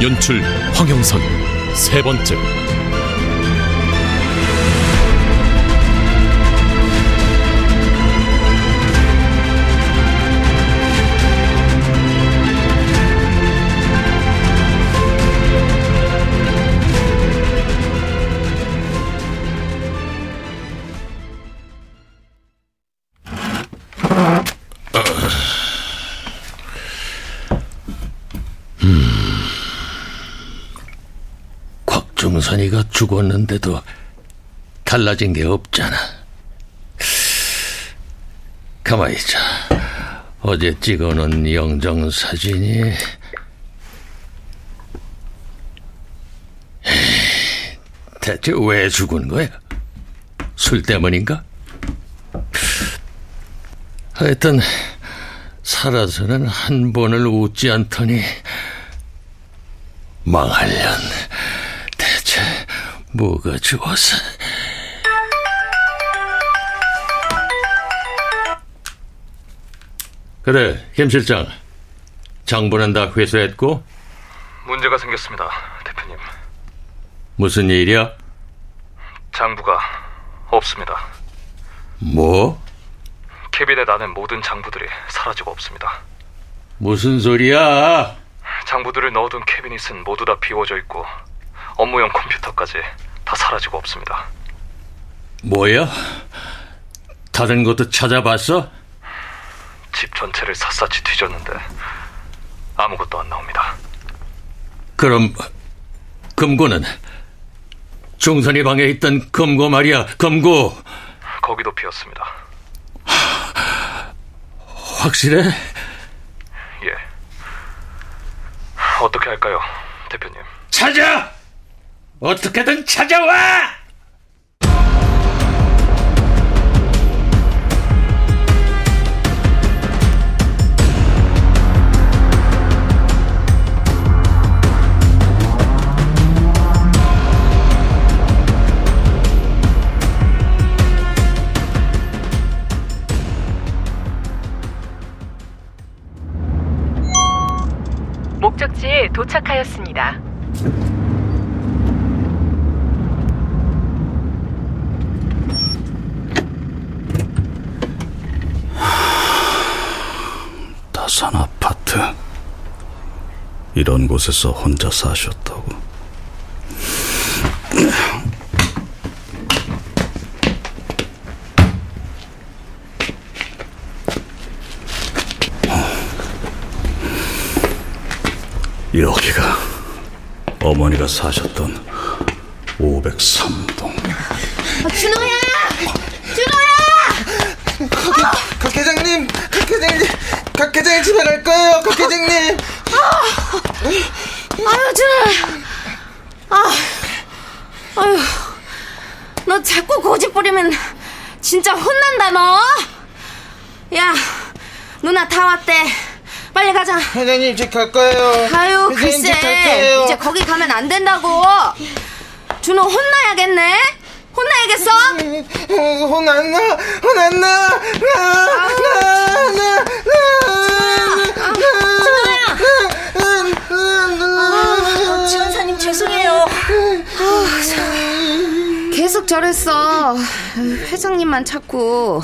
연출 황영선. 세 번째 죽었는데도 달라진 게 없잖아. 가만히 있자. 어제 찍어놓은 영정 사진이 대체 왜 죽은 거야? 술 때문인가? 하여튼 살아서는 한 번을 웃지 않더니 대체 뭐가 좋아서 그래 김 실장 장부는 다 회수했고 문제가 생겼습니다, 대표님. 무슨 일이야? 장부가 없습니다. 뭐? 캐비넷 안에 모든 장부들이 사라지고 없습니다. 무슨 소리야? 장부들을 넣어둔 캐비닛은 모두 다 비워져 있고 업무용 컴퓨터까지 다 사라지고 없습니다. 뭐야? 다른 것도 찾아봤어? 집 전체를 샅샅이 뒤졌는데 아무것도 안 나옵니다. 그럼 금고는 중선이 방에 있던 금고 말이야 금고 거기도 비었습니다. 확실해? 예. 어떻게 할까요, 대표님? 찾아! 어떻게든 찾아와! 목적지에 도착하였습니다. 다산 아파트. 이런 곳에서 혼자 사셨다고. 여기가 어머니가 사셨던 503동. 준호야! 준호야! 각 회장님, 각 회장님, 각 회장님 집에 갈 거예요. 각 회장님. 아유, 준호야! 아, 아유, 너 자꾸 고집 부리면 진짜 혼난다, 너! 야, 누나 다 왔대. 빨리 가자. 회장님 집갈 거예요. 아유, 집갈 글쎄. 거예요. 이제 거기 가면 안 된다고. 준호 혼나야겠네? 혼나야겠어? 어, 혼안 나, 혼안 나, 나, 나, 나, 준 회장님만 찾고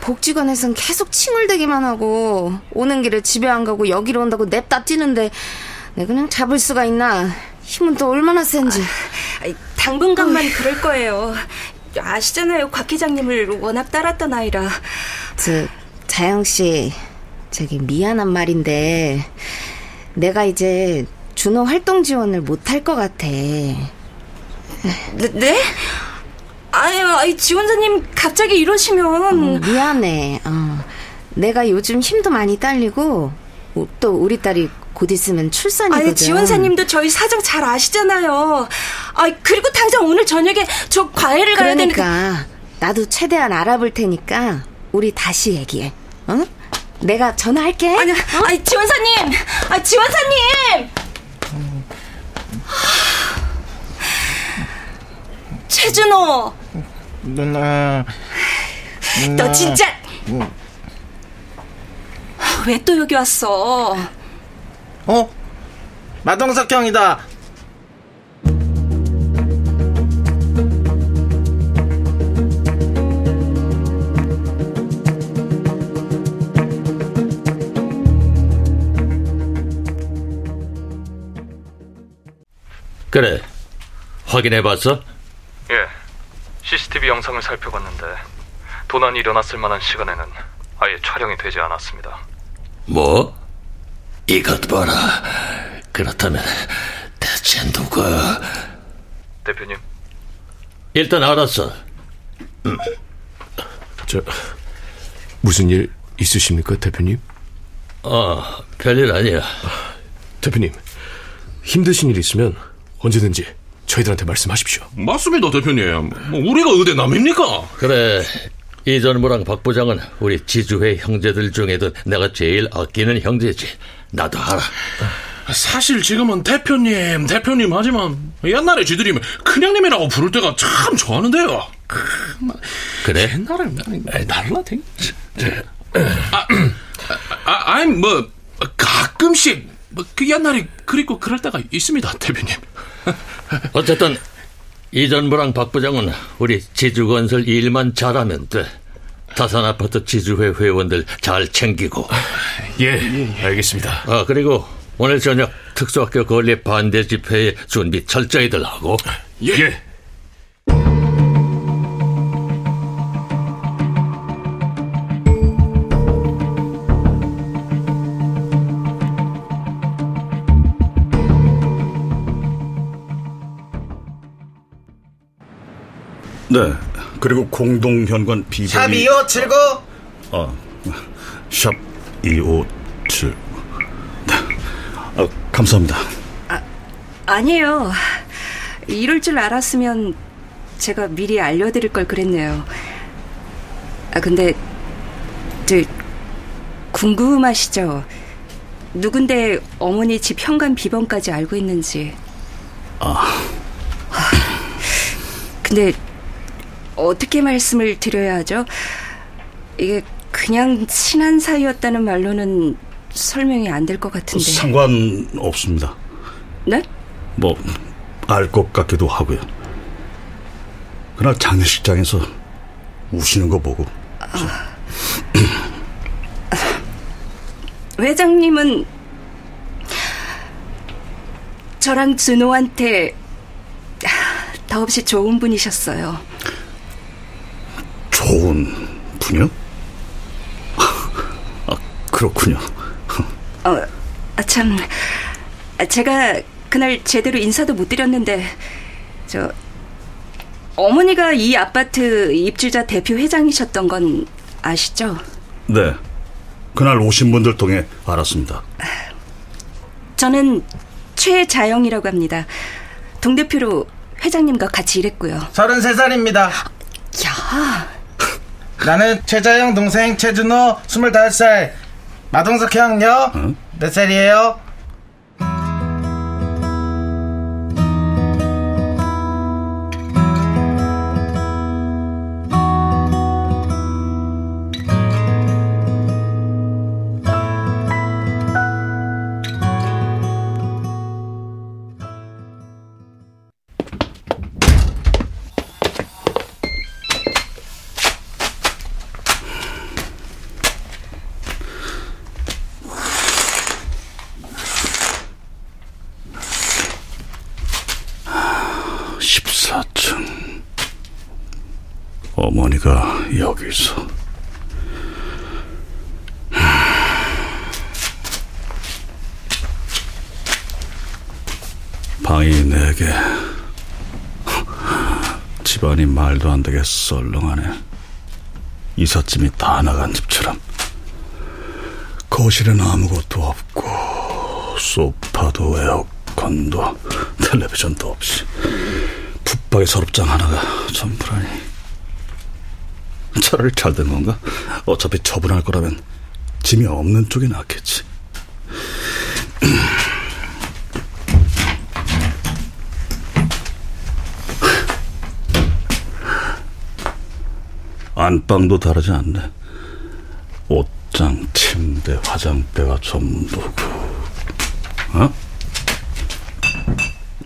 복지관에선 계속 칭얼대기만 하고 오는 길에 집에 안 가고 여기로 온다고 냅다 뛰는데 내 그냥 잡을 수가 있나? 힘은 또 얼마나 센지. 아이, 당분간만 그럴 거예요. 아시잖아요. 곽 회장님을 워낙 따랐던 아이라. 저 자영 씨, 저기 미안한 말인데 내가 이제 준호 활동 지원을 못 할 것 같아. 네? 네? 아유, 아이, 지원사님 갑자기 이러시면 음, 미안해. 어. 내가 요즘 힘도 많이 딸리고 어, 또 우리 딸이 곧 있으면 출산이거든. 아니 지원사님도 저희 사정 잘 아시잖아요. 아 그리고 당장 오늘 저녁에 저 과외를 가야 되니까. 그러니까 나도 최대한 알아볼 테니까 우리 다시 얘기해. 어? 내가 전화할게. 아니, 어? 아니 지원사님, 아 지원사님. 최준호, 누나. 너 진짜 왜 또 여기 왔어? 어? 마동석 형이다. 그래. 확인해 봤어? 예. CCTV 영상을 살펴봤는데 도난이 일어났을 만한 시간에는 아예 촬영이 되지 않았습니다. 뭐? 이것 봐라. 그렇다면 대체 누가? 대표님, 일단 알았어. 저 무슨 일 있으십니까, 대표님? 어, 별일 아니야. 대표님, 힘드신 일 있으면 언제든지 저희들한테 말씀하십시오. 맞습니다, 대표님. 뭐 우리가 의대 남입니까? 그래. 이 전무랑 박 부장은 우리 지주회 형제들 중에도 내가 제일 아끼는 형제지. 나도 알아. 사실 지금은 대표님, 대표님 하지만 옛날에 지들이 큰형님이라고 부를 때가 참 좋아하는데요. 그래? 옛날에 달라, 되 아, 아, 아니 뭐 가끔씩 뭐 그 옛날에 그리고 그럴 때가 있습니다, 대표님. 어쨌든 이전무랑 박 부장은 우리 지주건설 일만 잘하면 돼. 다산 아파트 지주회 회원들 잘 챙기고. 예, 알겠습니다. 아 그리고 오늘 저녁 특수학교 건립 반대 집회에 준비 철저히들 하고. 예. 네. 그리고 공동 현관 비번이 샵 2579. 아, 샵 257. 네. 아, 감사합니다. 아니에요. 이럴 줄 알았으면 제가 미리 알려드릴 걸 그랬네요. 아 근데 저 궁금하시죠? 누군데 어머니 집 현관 비번까지 알고 있는지. 아. 근데 어떻게 말씀을 드려야 하죠? 이게 그냥 친한 사이였다는 말로는 설명이 안 될 것 같은데. 상관없습니다. 네? 뭐, 알 것 같기도 하고요. 그날 장례식장에서 우시는 거 보고. 회장님은 저랑 준호한테 더없이 좋은 분이셨어요. 좋은 분이요? 아, 그렇군요. 어, 아, 참, 아, 제가 그날 제대로 인사도 못 드렸는데, 저, 어머니가 이 아파트 입주자 대표 회장이셨던 건 아시죠? 네. 그날 오신 분들 통해 알았습니다. 저는 최자영이라고 합니다. 동대표로 회장님과 같이 일했고요. 33살입니다. 야, 나는 최자영 동생 최준호 25살. 마동석 형요? 응? 몇 살이에요? 집안이 말도 안 되게 썰렁하네. 이삿짐이 다 나간 집처럼. 거실엔 아무것도 없고 소파도 에어컨도 텔레비전도 없이 붙박이 서랍장 하나가 전부라니 차라리 잘 된 건가? 어차피 처분할 거라면 짐이 없는 쪽이 낫겠지 안방도 다르지 않네. 옷장, 침대, 화장대가 전부고 어?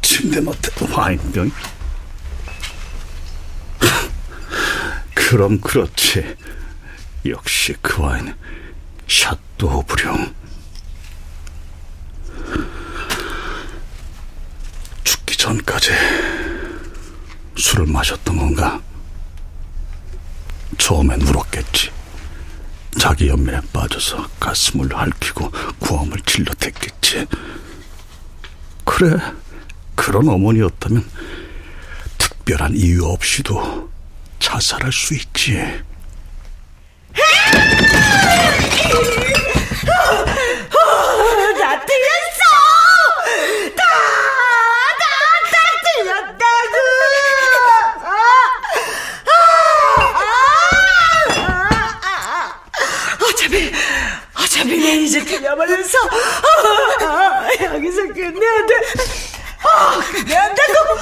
침대 맡에 와인병? 그럼 그렇지. 역시 그 와인은 샤또브령 죽기 전까지 술을 마셨던 건가? 처음엔 울었겠지. 자기 연민에 빠져서 가슴을 핥히고 구함을 질러댔겠지. 그래, 그런 어머니였다면 특별한 이유 없이도 자살할 수 있지. 나 틀렸어! 다, 다, 다 틀렸다고! 어차피, 내 이제 틀려버렸어. 여기서 끝내야 돼. 아, 끝내야 된다고.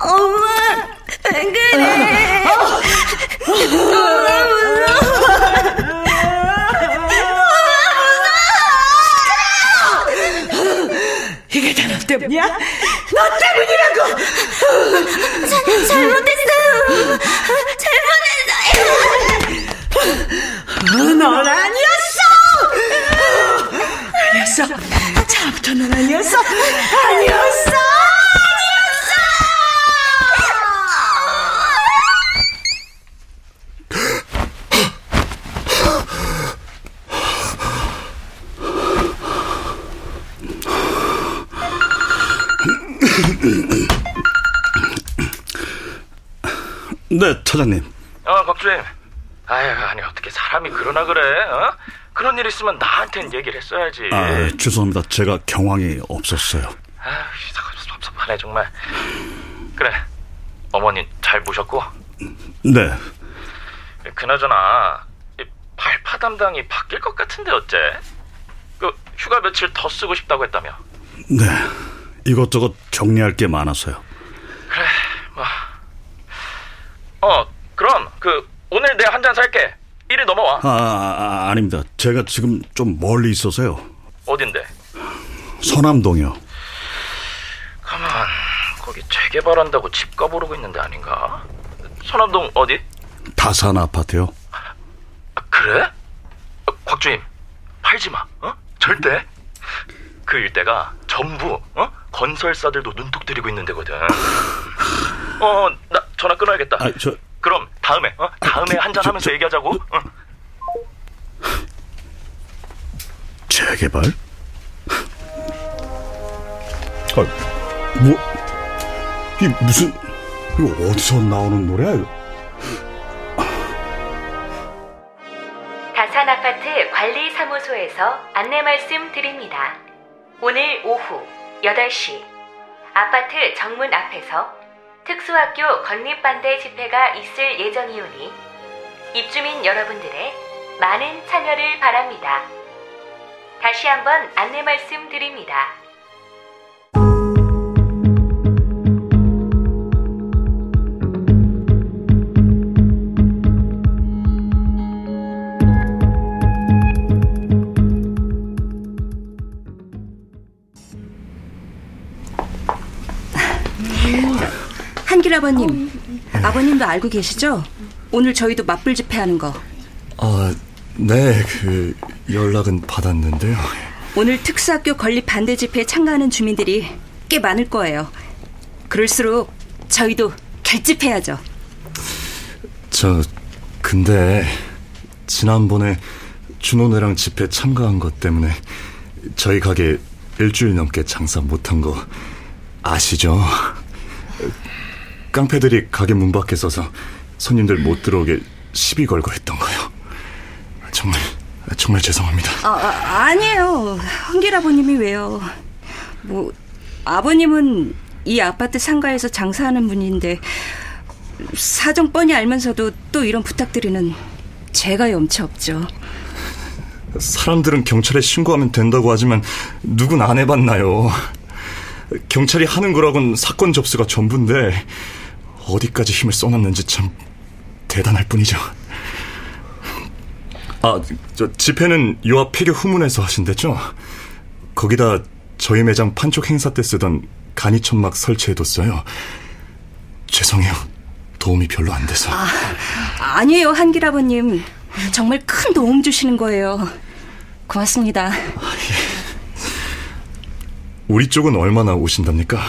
엄마, 안 그래. 이게 다너 때문이야? 너 때문이라고! 잘, 잘못했어요. 잘못했어요. 넌 아니었어! 아니었어. 처음부터 넌 아니었어. 아니었어! 네, 차장님. 어, 박주임. 아유, 아니 어떻게 사람이 그러나 그래? 어? 그런 일 있으면 나한텐 얘기를 했어야지. 아, 죄송합니다. 제가 경황이 없었어요. 아유, 섭섭하네 정말. 그래, 어머니 잘 모셨고. 네. 그나저나 이 발파 담당이 바뀔 것 같은데 어째? 그 휴가 며칠 더 쓰고 싶다고 했다며. 네. 이것저것 정리할 게 많아서요. 그래, 뭐. 어, 그럼 그 오늘 내가 한잔 살게. 일이 넘어와. 아, 아, 아닙니다. 제가 지금 좀 멀리 있어서요. 어딘데? 서남동이요. 가만, 거기 재개발한다고 집값 오르고 있는데 아닌가? 서남동 어디? 다산 아파트요. 아, 그래? 어, 곽주임, 팔지 마. 어? 절대. 그 일대가 전부 어? 건설사들도 눈독 들이고 있는 데거든. 어, 나 전화 끊어야겠다. 아, 저 그럼 다음에, 어? 다음에 그, 한잔 저, 하면서 저, 얘기하자고. 응. 재개발? 아, 뭐 이게 무슨 이거 어디서 나오는 노래야? 이거? 다산 아파트 관리사무소에서 안내 말씀 드립니다. 오늘 오후 8시 아파트 정문 앞에서 특수학교 건립 반대 집회가 있을 예정이오니 입주민 여러분들의 많은 참여를 바랍니다. 다시 한번 안내 말씀 드립니다. 한길 아버님, 아버님도 알고 계시죠? 오늘 저희도 맞불 집회하는 거. 아, 네, 그 연락은 받았는데요. 오늘 특수학교 건립 반대 집회에 참가하는 주민들이 꽤 많을 거예요. 그럴수록 저희도 결집해야죠. 저 근데 지난번에 준호네랑 집회 참가한 것 때문에 저희 가게 일주일 넘게 장사 못한 거 아시죠? 깡패들이 가게 문 밖에 서서 손님들 못 들어오게 시비 걸고 했던 거요. 정말 정말 죄송합니다. 아, 아, 아니에요. 한길 아버님이 왜요? 뭐 아버님은 이 아파트 상가에서 장사하는 분인데 사정 뻔히 알면서도 또 이런 부탁드리는 제가 염치 없죠. 사람들은 경찰에 신고하면 된다고 하지만 누군 안 해봤나요? 경찰이 하는 거라곤 사건 접수가 전부인데 어디까지 힘을 써놨는지 참 대단할 뿐이죠. 아, 저 집회는 요 앞 폐교 후문에서 하신댔죠? 거기다 저희 매장 판촉 행사 때 쓰던 간이 천막 설치해뒀어요. 죄송해요. 도움이 별로 안 돼서. 아, 아니에요, 한길 아버님. 정말 큰 도움 주시는 거예요. 고맙습니다. 우리 쪽은 얼마나 오신답니까?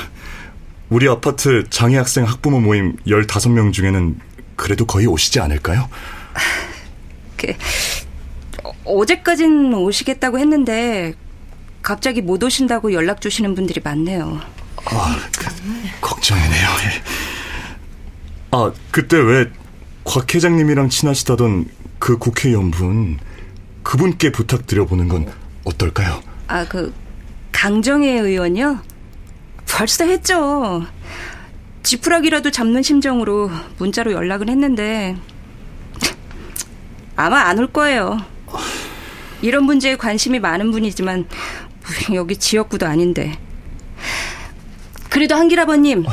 우리 아파트 장애 학생 학부모 모임 15명 중에는 그래도 거의 오시지 않을까요? 그, 어제까진 오시겠다고 했는데 갑자기 못 오신다고 연락 주시는 분들이 많네요. 아, 그, 걱정이네요. 예. 아, 그때 왜 곽 회장님이랑 친하시다던 그 국회의원분 그분께 부탁드려보는 건 어떨까요? 아, 그 강정혜 의원이요? 벌써 했죠. 지푸라기라도 잡는 심정으로 문자로 연락을 했는데 아마 안 올 거예요. 이런 문제에 관심이 많은 분이지만 여기 지역구도 아닌데. 그래도 한길 아버님,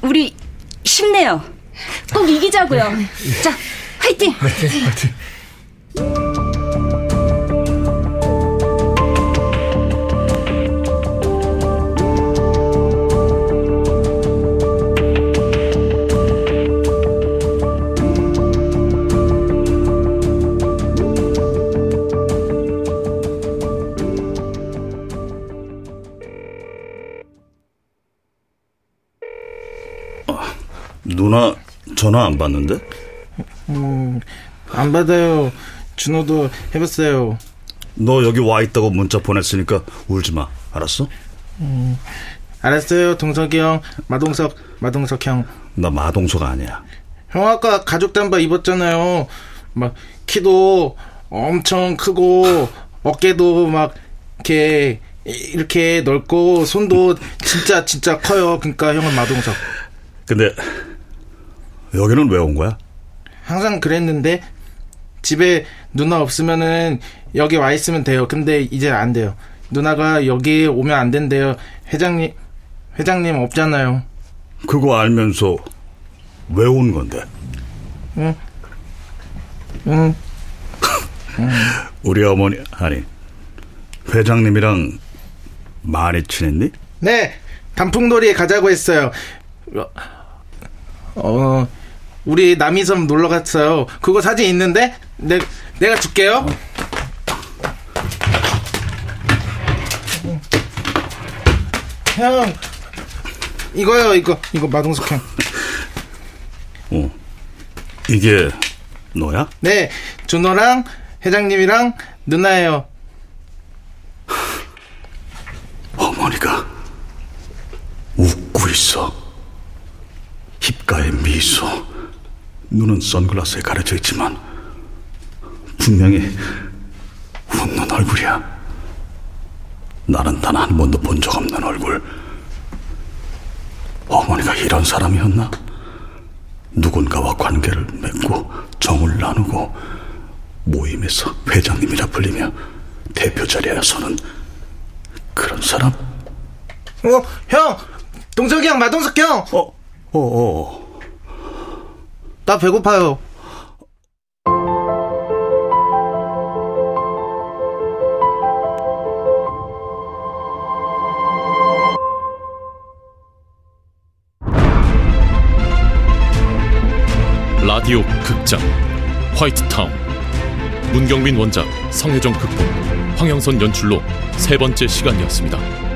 우리 힘내요. 꼭 이기자고요. 자, 화이팅! 화이팅! 화이팅! 전화 안 받는데? 음, 안 받아요. 준호도 해봤어요. 너 여기 와 있다고 문자 보냈으니까 울지 마. 알았어? 음, 알았어요. 동석이 형, 마동석, 마동석 형. 나 마동석 아니야. 형 아까 가죽 잠바 입었잖아요. 막 키도 엄청 크고 어깨도 막 이렇게 이렇게 넓고 손도 진짜 진짜 커요. 그러니까 형은 마동석. 근데 여기는 왜 온 거야? 항상 그랬는데 집에 누나 없으면은 여기 와 있으면 돼요. 근데 이제 안 돼요. 누나가 여기 오면 안 된대요. 회장님 회장님 없잖아요. 그거 알면서 왜 온 건데? 응. 응. 우리 어머니 아니 회장님이랑 많이 친했니? 네. 단풍놀이에 가자고 했어요. 어, 우리 남이섬 놀러 갔어요. 그거 사진 있는데? 내, 내가 줄게요. 형, 이거요, 이거. 이거 마동석 형. 어. 이게 너야? 네. 준호랑 회장님이랑 누나예요. 어머니가 웃고 있어. 입가에 미소, 눈은 선글라스에 가려져 있지만 분명히 웃는 얼굴이야. 나는 단 한 번도 본 적 없는 얼굴. 어머니가 이런 사람이었나? 누군가와 관계를 맺고 정을 나누고 모임에서 회장님이라 불리며 대표 자리에 서는 그런 사람? 어, 형! 동석이 형, 마동석 형! 어, 어, 어. 나 배고파요. 라디오 극장 화이트타운 문경민 원작 성혜정 극본 황영선 연출로 세 번째 시간이었습니다.